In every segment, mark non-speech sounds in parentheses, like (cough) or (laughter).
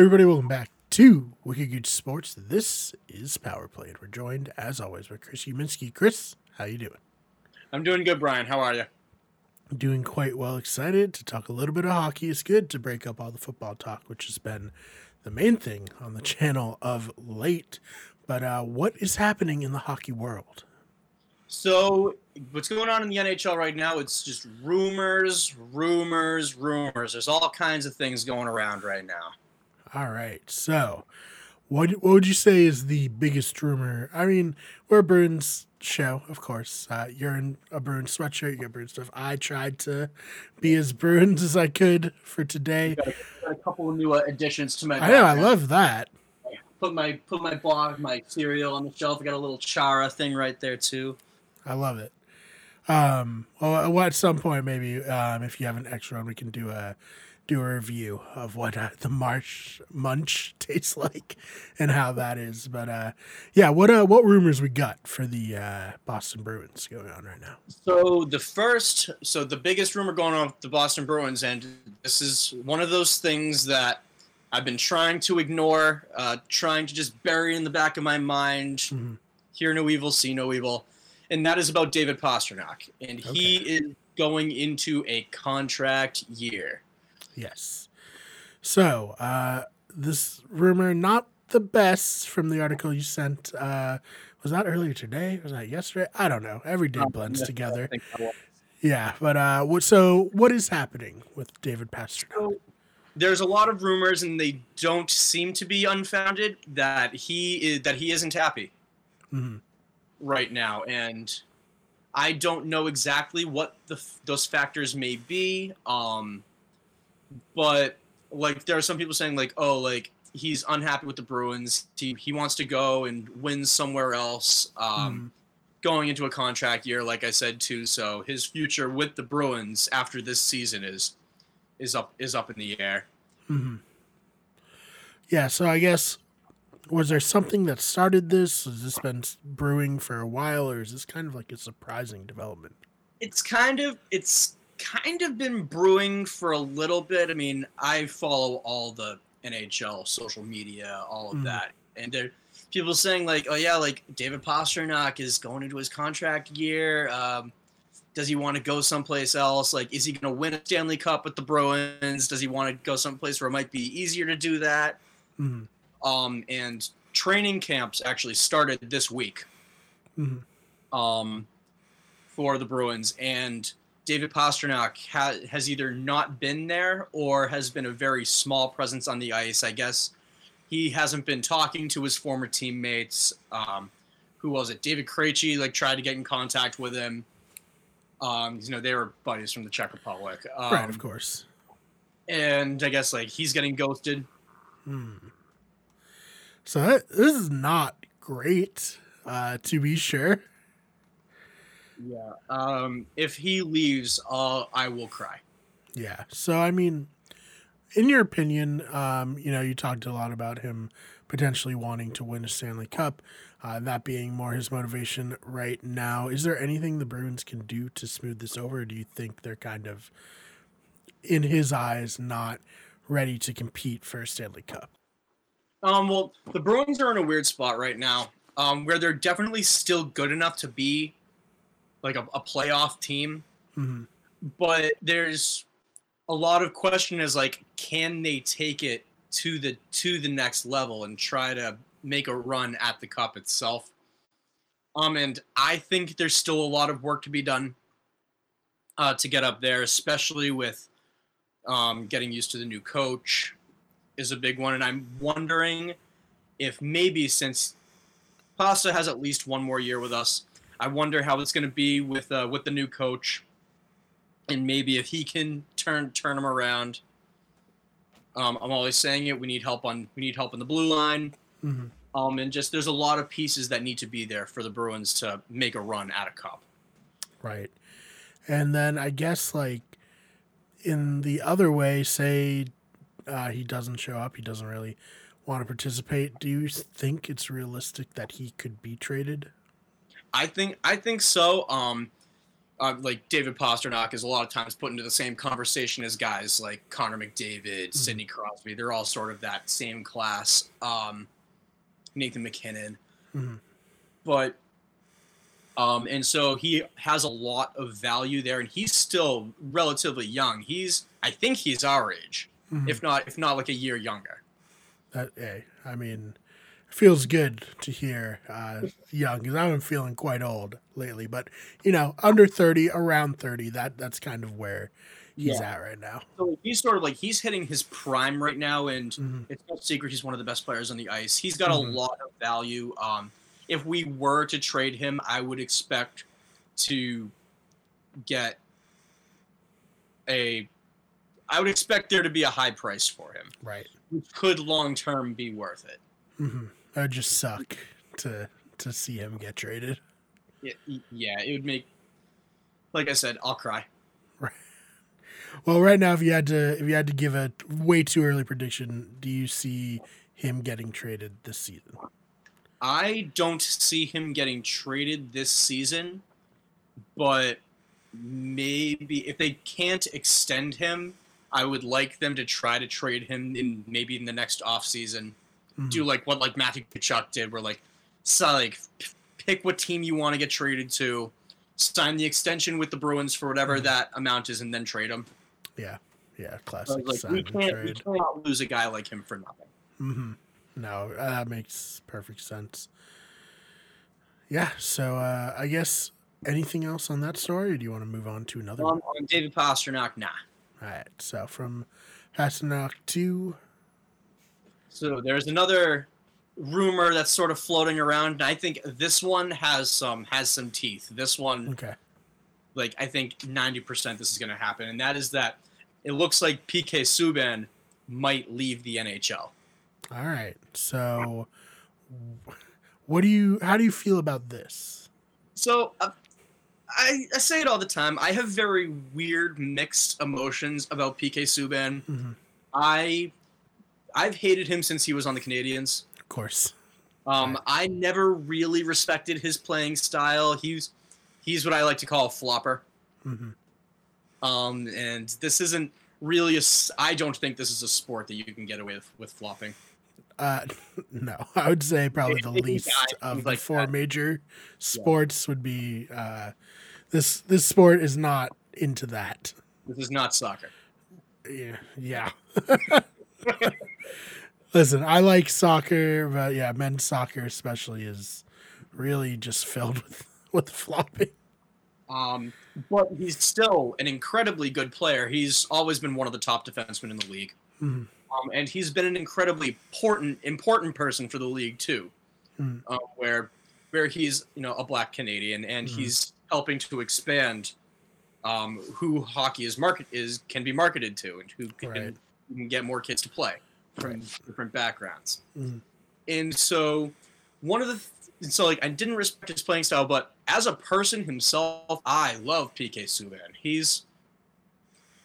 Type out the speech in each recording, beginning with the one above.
Everybody, welcome back to Wicked Good Sports. This is Power Play, and we're joined, as always, by Chris Uminski. Chris, how you doing? I'm doing good, Brian. How are you? Doing quite well. Excited to talk a little bit of hockey. It's good to break up all the football talk, which has been the main thing on the (laughs) channel of late. But uh, what is happening in the hockey world? So, what's going on in the NHL right now? It's just rumors, rumors, rumors. There's all kinds of things going around right now. All right. So, what what would you say is the biggest rumor? I mean, we're a Bruins show, of course. Uh, you're in a Bruins sweatshirt. You got Bruins stuff. I tried to be as Bruins as I could for today. Got a, got a couple of new uh, additions to my. I know. I love that. Put my put my blog, my cereal on the shelf. I got a little Chara thing right there too. I love it. Um, well, at some point, maybe um, if you have an extra one, we can do a do a review of what uh, the Marsh Munch (laughs) tastes like and how that is. But uh, yeah, what uh, what rumors we got for the uh, Boston Bruins going on right now? So the first, so the biggest rumor going on with the Boston Bruins, and this is one of those things that I've been trying to ignore, uh, trying to just bury in the back of my mind. Mhm. Hear no evil, see no evil, and that is about David Pastrnak, and he is going into a contract year. Yes. So uh, this rumor, not the best from the article you sent. Uh, was that earlier today? Was that yesterday? I don't know. Every day blends together. I think that was- Yeah, but uh, what? So what is happening with David Pastrnak? So there's a lot of rumors, and they don't seem to be unfounded that he is that he isn't happy Mhm. right now, and I don't know exactly what the those factors may be. Um, but like there are some people saying like, oh, like he's unhappy with the Bruins. He he wants to go and win somewhere else. Um, Going into a contract year, like I said too, so his future with the Bruins after this season is is up is up in the air. Mm-hmm. Yeah, so I guess was there something that started this? Has this been brewing for a while, or is this kind of like a surprising development? It's kind of it's kind of been brewing for a little bit. I mean, I follow all the NHL social media, all of Mhm. that, and there people saying like, "Oh yeah, like David Pastrnak is going into his contract year. Um, does he want to go someplace else? Like, is he going to win a Stanley Cup with the Bruins? Does he want to go someplace where it might be easier to do that?" hmm Um, and training camps actually started this week. hmm um, for the Bruins, and David Pastrnak ha- has either not been there or has been a very small presence on the ice. I guess he hasn't been talking to his former teammates. Um, who was it? David Krejci like tried to get in contact with him. Um, you know they were buddies from the Czech Republic. Um, right, of course. And I guess like he's getting ghosted. Hmm. So that, this is not great, uh, to be sure. Yeah. Um, if he leaves, uh, I will cry. Yeah. So I mean, in your opinion, um, you know, you talked a lot about him potentially wanting to win a Stanley Cup, uh, that being more his motivation right now. Is there anything the Bruins can do to smooth this over? Or do you think they're kind of, in his eyes, not ready to compete for a Stanley Cup? Um, well, the Bruins are in a weird spot right now, um, where they're definitely still good enough to be like a, a playoff team, hmm but there's a lot of question is like, can they take it to the to the next level and try to make a run at the cup itself? Um, and I think there's still a lot of work to be done uh, to get up there, especially with um, getting used to the new coach is a big one, and I'm wondering if maybe since Pasta has at least one more year with us, I wonder how it's going to be with uh, with the new coach, and maybe if he can turn turn him around. Um, I'm always saying it. We need help on we need help in the blue line. hmm Um, and just there's a lot of pieces that need to be there for the Bruins to make a run at a cup. Right. And then I guess like in the other way, say uh, he doesn't show up, he doesn't really want to participate. Do you think it's realistic that he could be traded? I think I think so. Um, uh, like David Pastrnak is a lot of times put into the same conversation as guys like Connor McDavid, Sidney Crosby. They're all sort of that same class. Um, Nathan MacKinnon, Mhm. but um, and so he has a lot of value there, and he's still relatively young. He's I think he's our age, Mhm. if not if not like a year younger. That, hey, I mean, feels good to hear uh, young because I've been feeling quite old lately. But you know, under thirty, around thirty, that that's kind of where he's at right now. So he's sort of like he's hitting his prime right now, and Mhm. it's no secret he's one of the best players on the ice. He's got Mhm. a lot of value. Um, if we were to trade him, I would expect to get a. I would expect there to be a high price for him, Right. which could long term be worth it. hmm That would just suck to to see him get traded. It- yeah, it would make. Like I said, I'll cry. Right. (laughs) Well, right now, if you had to if you had to give a way too early prediction, do you see him getting traded this season? I don't see him getting traded this season, but maybe if they can't extend him, I would like them to try to trade him in maybe in the next offseason. Mhm. Do like what like Matthew Tkachuk did, where like so like p- pick what team you want to get traded to, sign the extension with the Bruins for whatever Mhm. that amount is, and then trade him. Yeah, yeah, So classic like sign we can't we cannot lose a guy like him for nothing. Mm-hmm. No, uh, that makes perfect sense. Yeah, so uh, I guess anything else on that story, or do you want to move on to another? Um, one? on David Pastrnak, nah. All right, so from Pastrnak to So there's another rumor that's sort of floating around, and I think this one has some has some teeth. This one, okay, like I think 90% this is going to happen, and that is that it looks like PK Subban might leave the NHL. all right. So, what do you? How do you feel about this? So uh, I, I say it all the time. I have very weird mixed emotions about PK Subban. Mhm. I I've hated him since he was on the Canadiens. Of course, Um, Right. I never really respected his playing style. He's he's what I like to call a flopper. hmm Um, and this isn't really a. I don't think this is a sport that you can get away with with flopping. uh, (laughs) no, I would say probably the (laughs) least guys, of the like four that. major sports would be. Uh, this this sport is not into that. This is not soccer. Yeah. yeah. (laughs) Listen, I like soccer, but yeah, men's soccer especially is really just filled (laughs) with with flopping. Um, but he's still an incredibly good player. He's always been one of the top defensemen in the league. Mhm. Um, and he's been an incredibly important important person for the league too, Mhm. um, where where he's you know a black Canadian and Mhm. he's helping to expand um, who hockey is market is can be marketed to and who can, Right. who can get more kids to play from different backgrounds. Mhm. And so one of the th- so like I didn't respect his playing style, but as a person himself, I love PK Subban. He's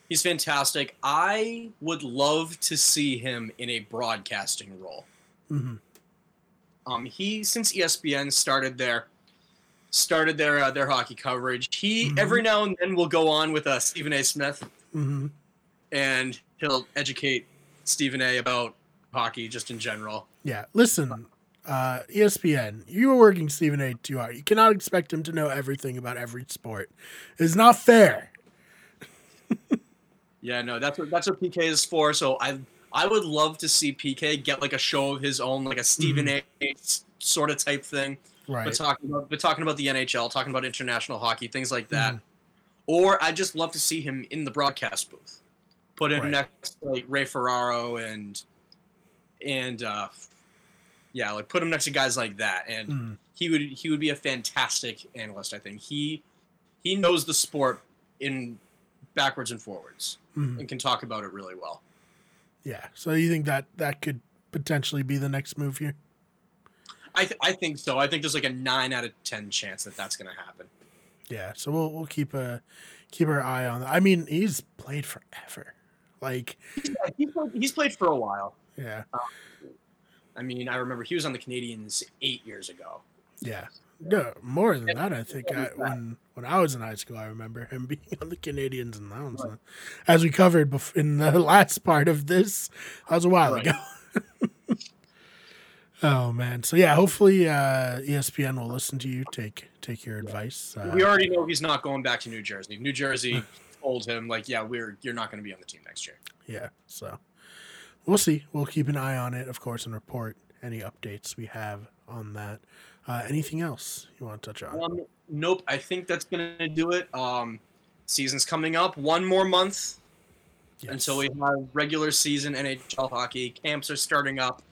he's fantastic. I would love to see him in a broadcasting role. hmm Um, he since ESPN started their started their uh, their hockey coverage. He Mhm. every now and then will go on with uh, Stephen A. Smith hmm and he'll educate Stephen A. about hockey just in general. Yeah. Listen, uh, ESPN, you were working Stephen A. too hard. You cannot expect him to know everything about every sport. It's not fair. (laughs) Yeah, no, that's what that's what PK is for. So I I would love to see PK get like a show of his own, like a Stephen A. sort of type thing. Right. But talking about but talking about the NHL, talking about international hockey, things like that. Mhm. Or I'd just love to see him in the broadcast booth. Put him Right. next to like Ray Ferraro and and uh yeah, like put him next to guys like that. And Mhm. he would he would be a fantastic analyst, I think. He he knows the sport in backwards and forwards Mhm. and can talk about it really well. Yeah. So you think that that could potentially be the next move here? I, th- I think so. I think there's like a nine out of ten chance that that's going to happen. Yeah. So we'll we'll keep a keep our eye on that. I mean, he's played forever. Like, He's played, he's played for a while. yeah. I mean, I remember he was on the Canadiens eight years ago. Yeah. Yeah, more than that, I think. I, when when I was in high school, I remember him (laughs) being on the Canadiens and. Right. As we covered bef- in the (laughs) last part of this, that was a while right. ago. (laughs) oh man! So yeah, hopefully uh, ESPN will listen to you. Take take your advice. Uh, we already know he's not going back to New Jersey. New Jersey told him like, yeah, we're you're not going to be on the team next year. Yeah. So we'll see. We'll keep an eye on it, of course, and report any updates we have on that. Uh, anything else you want to touch on? Um, nope. I think that's gonna do it. Um, season's coming up. One more month yes. until we have regular season NHL hockey. Camps are starting up.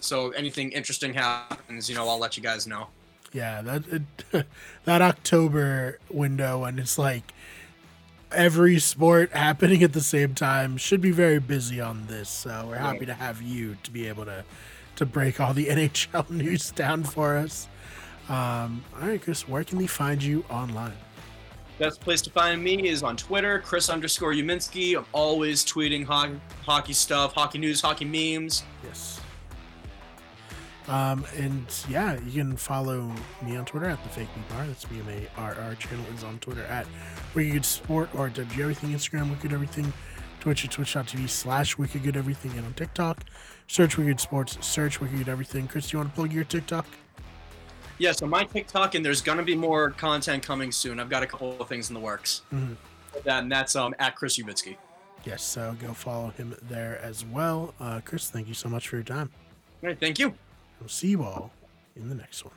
So anything interesting happens, you know, I'll let you guys know. Yeah, that it, (laughs) that October window and it's like every sport happening at the same time should be very busy on this. So we're happy to have you to be able to to break all the (laughs) NHL news down for us. Um, all right, Chris, where can they find you online? Best place to find me is on Twitter, Chris underscore Uminski. I'm always tweeting hockey, hockey stuff, hockey news, hockey memes. Yes. Um, and yeah, you can follow me on Twitter at the Fake Me Bar. That's me RR channel is on Twitter at Wicked Sport or WG Everything, Instagram, Wicked Everything, Twitch at twitch.tv slash Wicked Good Everything, and on TikTok, search Wicked Sports, search Wicked Everything. Chris, do you want to plug your TikTok? Yeah, so my TikTok, and there's gonna be more content coming soon. I've got a couple of things in the works. Mm-hmm. And that's um at Chris Ubitsky. Yes, so go follow him there as well. Uh, Chris, thank you so much for your time. All right, thank you. We'll see you all in the next one.